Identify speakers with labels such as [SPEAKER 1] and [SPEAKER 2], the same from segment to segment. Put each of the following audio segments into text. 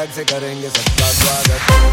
[SPEAKER 1] Bag से करेंगे सबका स्वागत।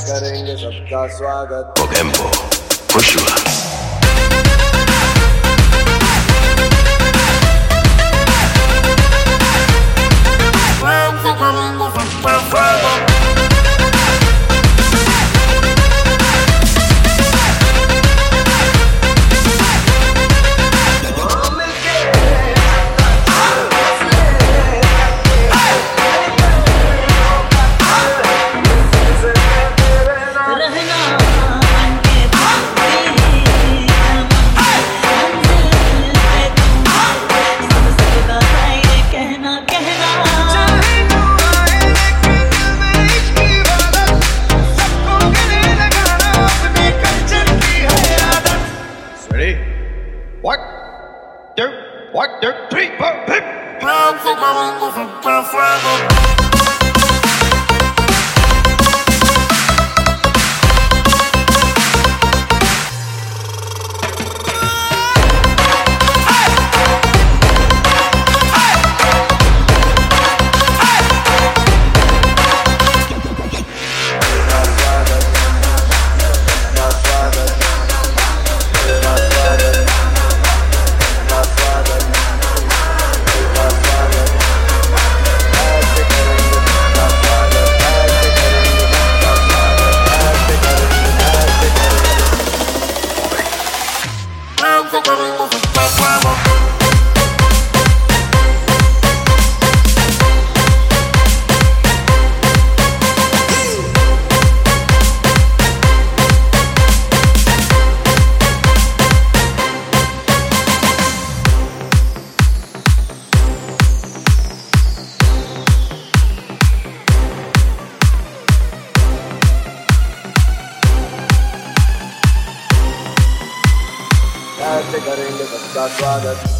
[SPEAKER 2] करेंगे
[SPEAKER 1] सबका स्वागत
[SPEAKER 2] Tempo, Joshua.
[SPEAKER 3] two, one, two, three, four, hip.
[SPEAKER 1] Swag से करेंगे सबका स्वागत